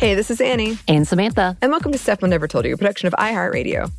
Hey, this is Annie, And Samantha. and welcome to Stuff Mom Never Told You, a production of iHeartRadio.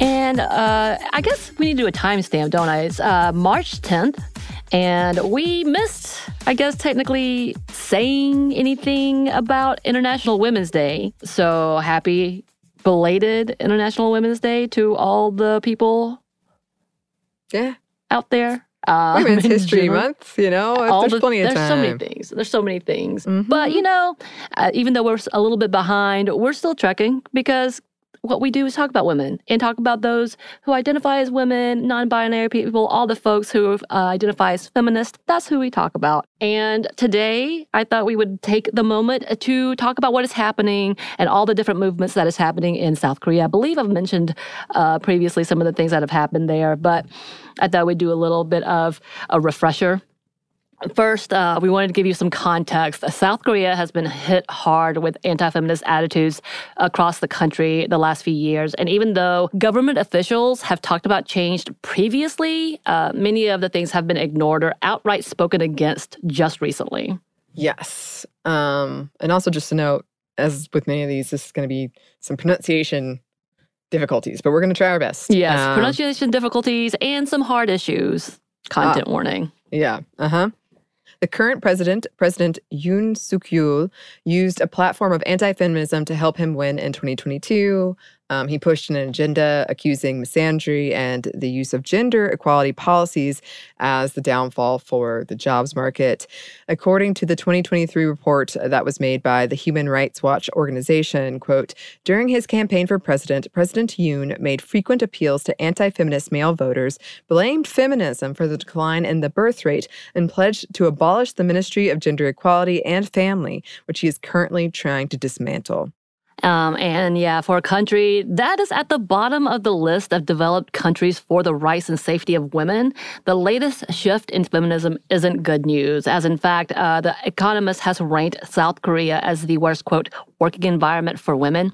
And uh, I guess we need to do a timestamp, don't I? It's uh, March 10th. And we missed, I guess, technically saying anything about International Women's Day. So happy belated International Women's Day to all the people Yeah, out there. Um, Women's History general. Month, you know, All there's the- plenty of there's time. so many things. There's so many things. Mhm. But you know, uh, even though we're a little bit behind, we're still trekking because what we do is talk about women and talk about those who identify as women, non-binary people, all the folks who uh, identify as feminist. That's who we talk about. And today, I thought we would take the moment to talk about what is happening and all the different movements that is happening in South Korea. I believe I've mentioned uh, previously some of the things that have happened there, but I thought we'd do a little bit of a refresher First, uh, we wanted to give you some context. South Korea has been hit hard with anti feminist attitudes across the country the last few years. And even though government officials have talked about change previously, uh, many of the things have been ignored or outright spoken against just recently. Yes. Um, and also just to note, as with many of these, this is going to be some pronunciation difficulties, but we're going to try our best. Yes, Um, pronunciation difficulties and some hard issues. Content warning. Yeah. Uh huh. The current president, President Yoon Suk Yeol, used a platform of anti feminism to help him win in 2022. Um, he pushed an agenda accusing misandry and the use of gender equality policies as the downfall for the jobs market. According to the 2023 report that was made by the Human Rights Watch organization, quote, during his campaign for president, President Yoon made frequent appeals to anti-feminist male voters, blamed feminism for the decline in the birth rate, and pledged to abolish the Ministry of Gender Equality and Family, which he is currently trying to dismantle. Um, and yeah, for a country that is at the bottom of the list of developed countries for the rights and safety of women, the latest shift in feminism isn't good news. As in fact, uh, The Economist has ranked South Korea as the worst, quote, working environment for women.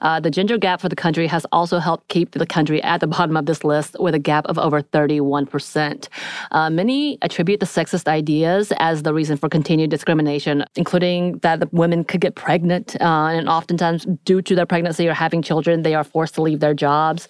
Uh, the gender gap for the country has also helped keep the country at the bottom of this list with a gap of over 31%. Uh, many attribute the sexist ideas as the reason for continued discrimination, including that the women could get pregnant, uh, and oftentimes due to their pregnancy or having children, they are forced to leave their jobs.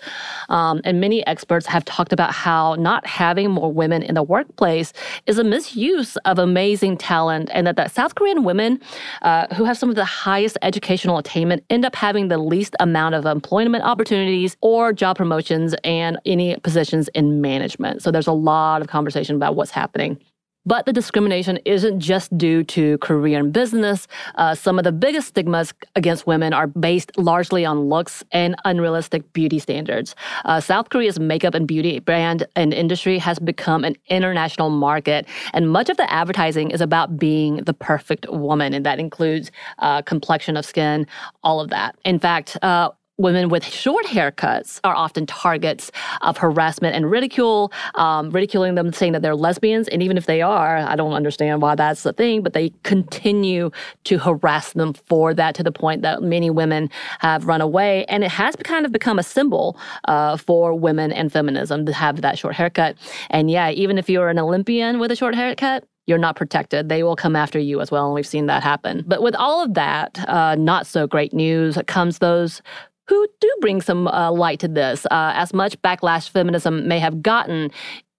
Um, and many experts have talked about how not having more women in the workplace is a misuse of amazing talent, and that, that South Korean women uh, who have some of the highest educational attainment end up having the least amount of employment opportunities or job promotions and any positions in management. So there's a lot of conversation about what's happening. But the discrimination isn't just due to and business. Uh, some of the biggest stigmas against women are based largely on looks and unrealistic beauty standards. Uh, South Korea's makeup and beauty brand and industry has become an international market, and much of the advertising is about being the perfect woman, and that includes uh, complexion of skin, all of that. In fact, uh, women with short haircuts are often targets of harassment and ridicule, um, ridiculing them, saying that they're lesbians. And even if they are, I don't understand why that's the thing, but they continue to harass them for that to the point that many women have run away. And it has kind of become a symbol uh, for women and feminism to have that short haircut. And yeah, even if you're an Olympian with a short haircut, you're not protected. They will come after you as well. And we've seen that happen. But with all of that, uh, not so great news comes those who do bring some uh, light to this. Uh, as much backlash feminism may have gotten,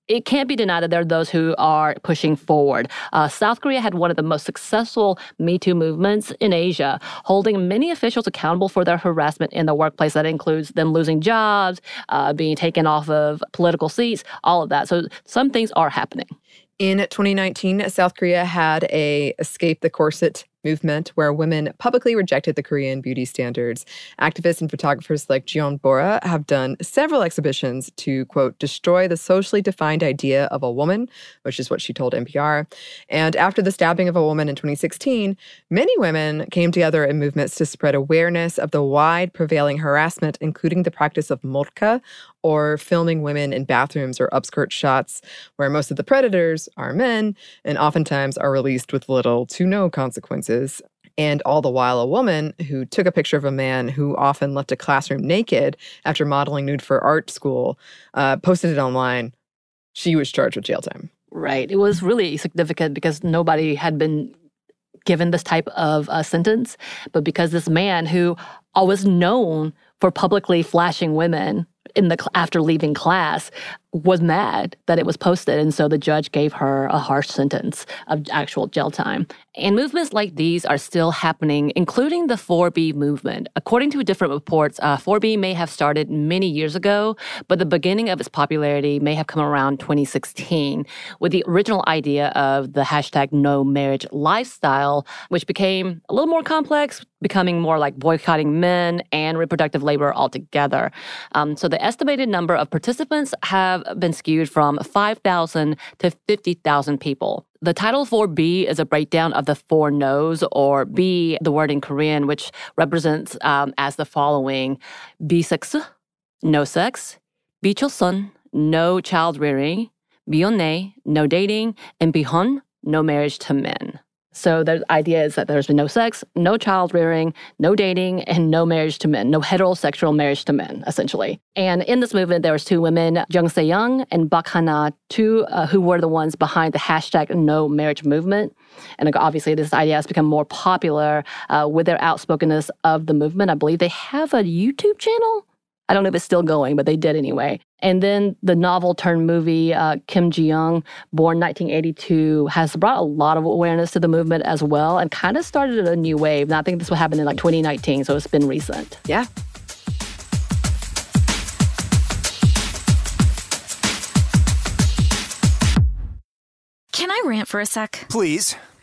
it can't be denied that there are those who are pushing forward. Uh, South Korea had one of the most successful Me Too movements in Asia, holding many officials accountable for their harassment in the workplace. That includes them losing jobs, uh, being taken off of political seats, all of that. So some things are happening. In 2019, South Korea had a escape the corset movement where women publicly rejected the Korean beauty standards. Activists and photographers like Jeon Bora have done several exhibitions to, quote, destroy the socially defined idea of a woman, which is what she told NPR. And after the stabbing of a woman in 2016, many women came together in movements to spread awareness of the wide prevailing harassment, including the practice of molka, or filming women in bathrooms or upskirt shots where most of the predators are men and oftentimes are released with little to no consequences. And all the while, a woman who took a picture of a man who often left a classroom naked after modeling nude for art school uh, posted it online. She was charged with jail time. Right. It was really significant because nobody had been given this type of uh, sentence. But because this man who was known for publicly flashing women in the after leaving class was mad that it was posted. And so the judge gave her a harsh sentence of actual jail time. And movements like these are still happening including the 4b movement. According to different reports uh, 4b may have started many years ago but the beginning of its popularity may have come around 2016 with the original idea of the hashtag no marriage lifestyle which became a little more complex becoming more like boycotting men and reproductive labor altogether. Um, so the estimated number of participants have been skewed from 5,000 to 50,000 people. The title 4B is a breakdown of the four no's, or B, the word in Korean, which represents um, as the following. Bisex, no sex, bichosun, no child rearing, bionne, no dating, and bihon, no marriage to men. So the idea is that there's been no sex, no child rearing, no dating, and no marriage to men, no heterosexual marriage to men, essentially. And in this movement, there was two women, Jung Se Young and Bak Hana, two uh, who were the ones behind the hashtag No Marriage movement. And obviously, this idea has become more popular uh, with their outspokenness of the movement. I believe they have a YouTube channel I don't know if it's still going, but they did anyway. And then the novel turned movie, uh, Kim Ji Young, born 1982, has brought a lot of awareness to the movement as well and kind of started a new wave. And I think this will happen in like 2019, so it's been recent. Yeah. Can I rant for a sec? Please.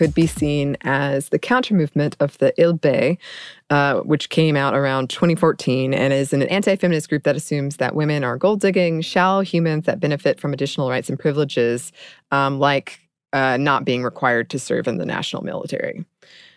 could be seen as the counter movement of the ILBE, uh, which came out around 2014 and is an anti feminist group that assumes that women are gold digging, shallow humans that benefit from additional rights and privileges, um, like uh, not being required to serve in the national military.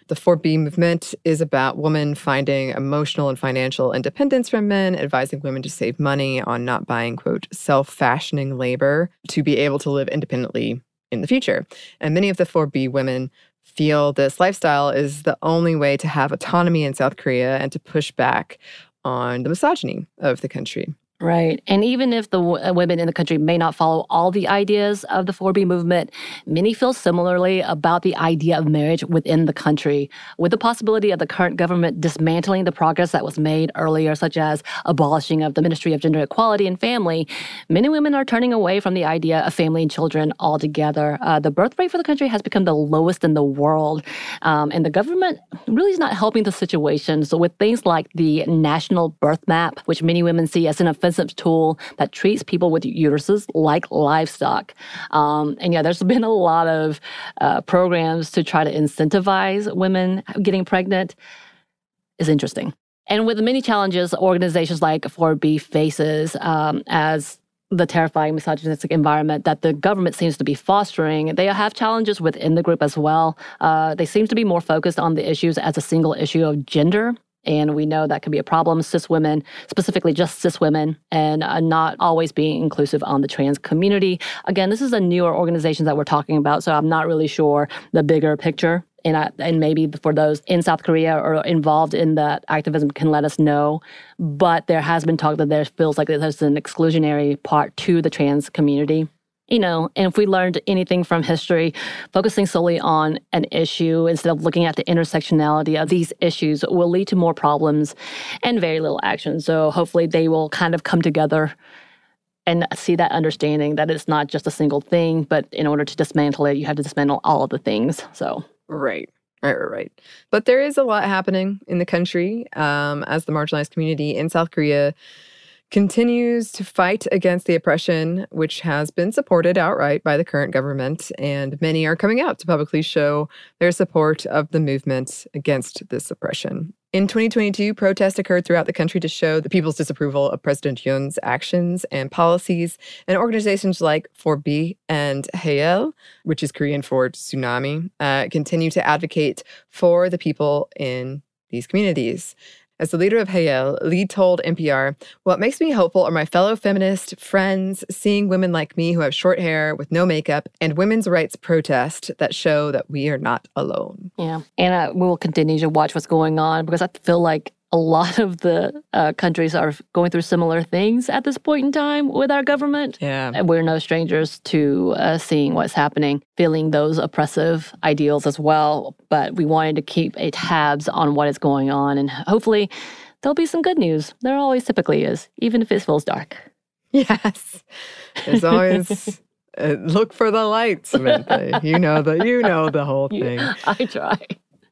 The 4B movement is about women finding emotional and financial independence from men, advising women to save money on not buying, quote, self fashioning labor to be able to live independently in the future. And many of the 4B women feel this lifestyle is the only way to have autonomy in South Korea and to push back on the misogyny of the country. Right. And even if the w- women in the country may not follow all the ideas of the 4B movement, many feel similarly about the idea of marriage within the country, with the possibility of the current government dismantling the progress that was made earlier, such as abolishing of the Ministry of Gender Equality and Family. Many women are turning away from the idea of family and children altogether. Uh, the birth rate for the country has become the lowest in the world, um, and the government really is not helping the situation. So, with things like the National Birth Map, which many women see as an offensive tool that treats people with uteruses like livestock. Um, and yeah, there's been a lot of uh, programs to try to incentivize women getting pregnant. Is interesting. And with the many challenges organizations like 4B faces um, as the terrifying misogynistic environment that the government seems to be fostering. They have challenges within the group as well. Uh, they seem to be more focused on the issues as a single issue of gender and we know that can be a problem. Cis women, specifically just cis women, and uh, not always being inclusive on the trans community. Again, this is a newer organization that we're talking about, so I'm not really sure the bigger picture. And, I, and maybe for those in South Korea or involved in that activism can let us know. But there has been talk that there feels like there's an exclusionary part to the trans community you know, and if we learned anything from history, focusing solely on an issue instead of looking at the intersectionality of these issues will lead to more problems and very little action. So hopefully they will kind of come together and see that understanding that it's not just a single thing, but in order to dismantle it, you have to dismantle all of the things. So, right. Right, right, right. But there is a lot happening in the country um, as the marginalized community in South Korea continues to fight against the oppression, which has been supported outright by the current government. And many are coming out to publicly show their support of the movement against this oppression. In 2022, protests occurred throughout the country to show the people's disapproval of President Yoon's actions and policies, and organizations like 4B and Haeil, which is Korean for tsunami, uh, continue to advocate for the people in these communities. As the leader of Haeil, Lee told NPR, What makes me hopeful are my fellow feminist friends seeing women like me who have short hair with no makeup and women's rights protest that show that we are not alone. Yeah. And we will continue to watch what's going on because I feel like a lot of the uh, countries are going through similar things at this point in time with our government. Yeah. And we're no strangers to uh, seeing what's happening, feeling those oppressive ideals as well. But we wanted to keep a tabs on what is going on. And hopefully, there'll be some good news. There always typically is, even if it feels dark. Yes. There's always. Uh, look for the light, Samantha. you know the you know the whole thing. I try.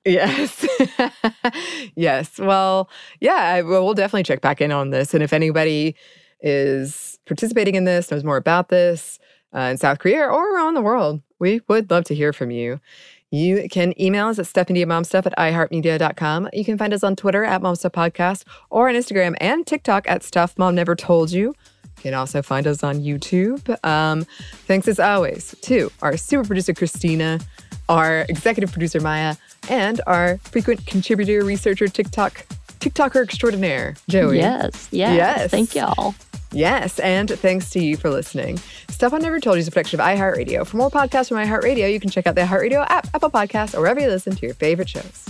Yes. yes. Well, yeah, I, well, definitely check back in on this. And if anybody is participating in this, knows more about this uh, in South Korea or around the world, we would love to hear from you. You can email us at stuffmediamomstuff at iheartmedia.com. You can find us on Twitter at momstuffpodcast or on Instagram and TikTok at Stuff Mom Never Told You. You can also find us on YouTube. Um, thanks as always to our super producer, Christina our executive producer Maya, and our frequent contributor, researcher, TikTok, TikToker extraordinaire, Joey. Yes, yes. Yes. Thank y'all. Yes, and thanks to you for listening. Stuff I Never Told You is a production of iHeartRadio. For more podcasts from iHeartRadio, you can check out the iHeartRadio app, Apple Podcasts, or wherever you listen to your favorite shows.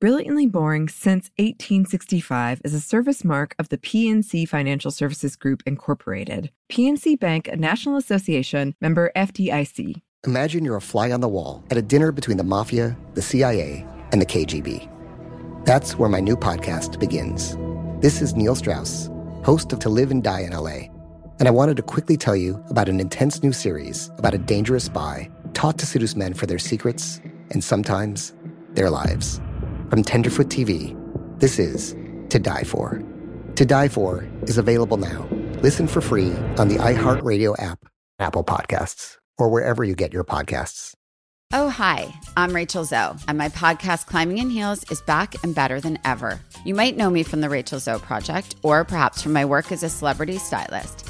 Brilliantly Boring Since 1865 is a service mark of the PNC Financial Services Group, Incorporated. PNC Bank, a National Association member FDIC. Imagine you're a fly on the wall at a dinner between the mafia, the CIA, and the KGB. That's where my new podcast begins. This is Neil Strauss, host of To Live and Die in LA. And I wanted to quickly tell you about an intense new series about a dangerous spy taught to seduce men for their secrets and sometimes their lives. From Tenderfoot TV, this is To Die For. To Die For is available now. Listen for free on the iHeartRadio app, Apple Podcasts, or wherever you get your podcasts. Oh, hi, I'm Rachel Zoe, and my podcast, Climbing in Heels, is back and better than ever. You might know me from the Rachel Zoe Project, or perhaps from my work as a celebrity stylist.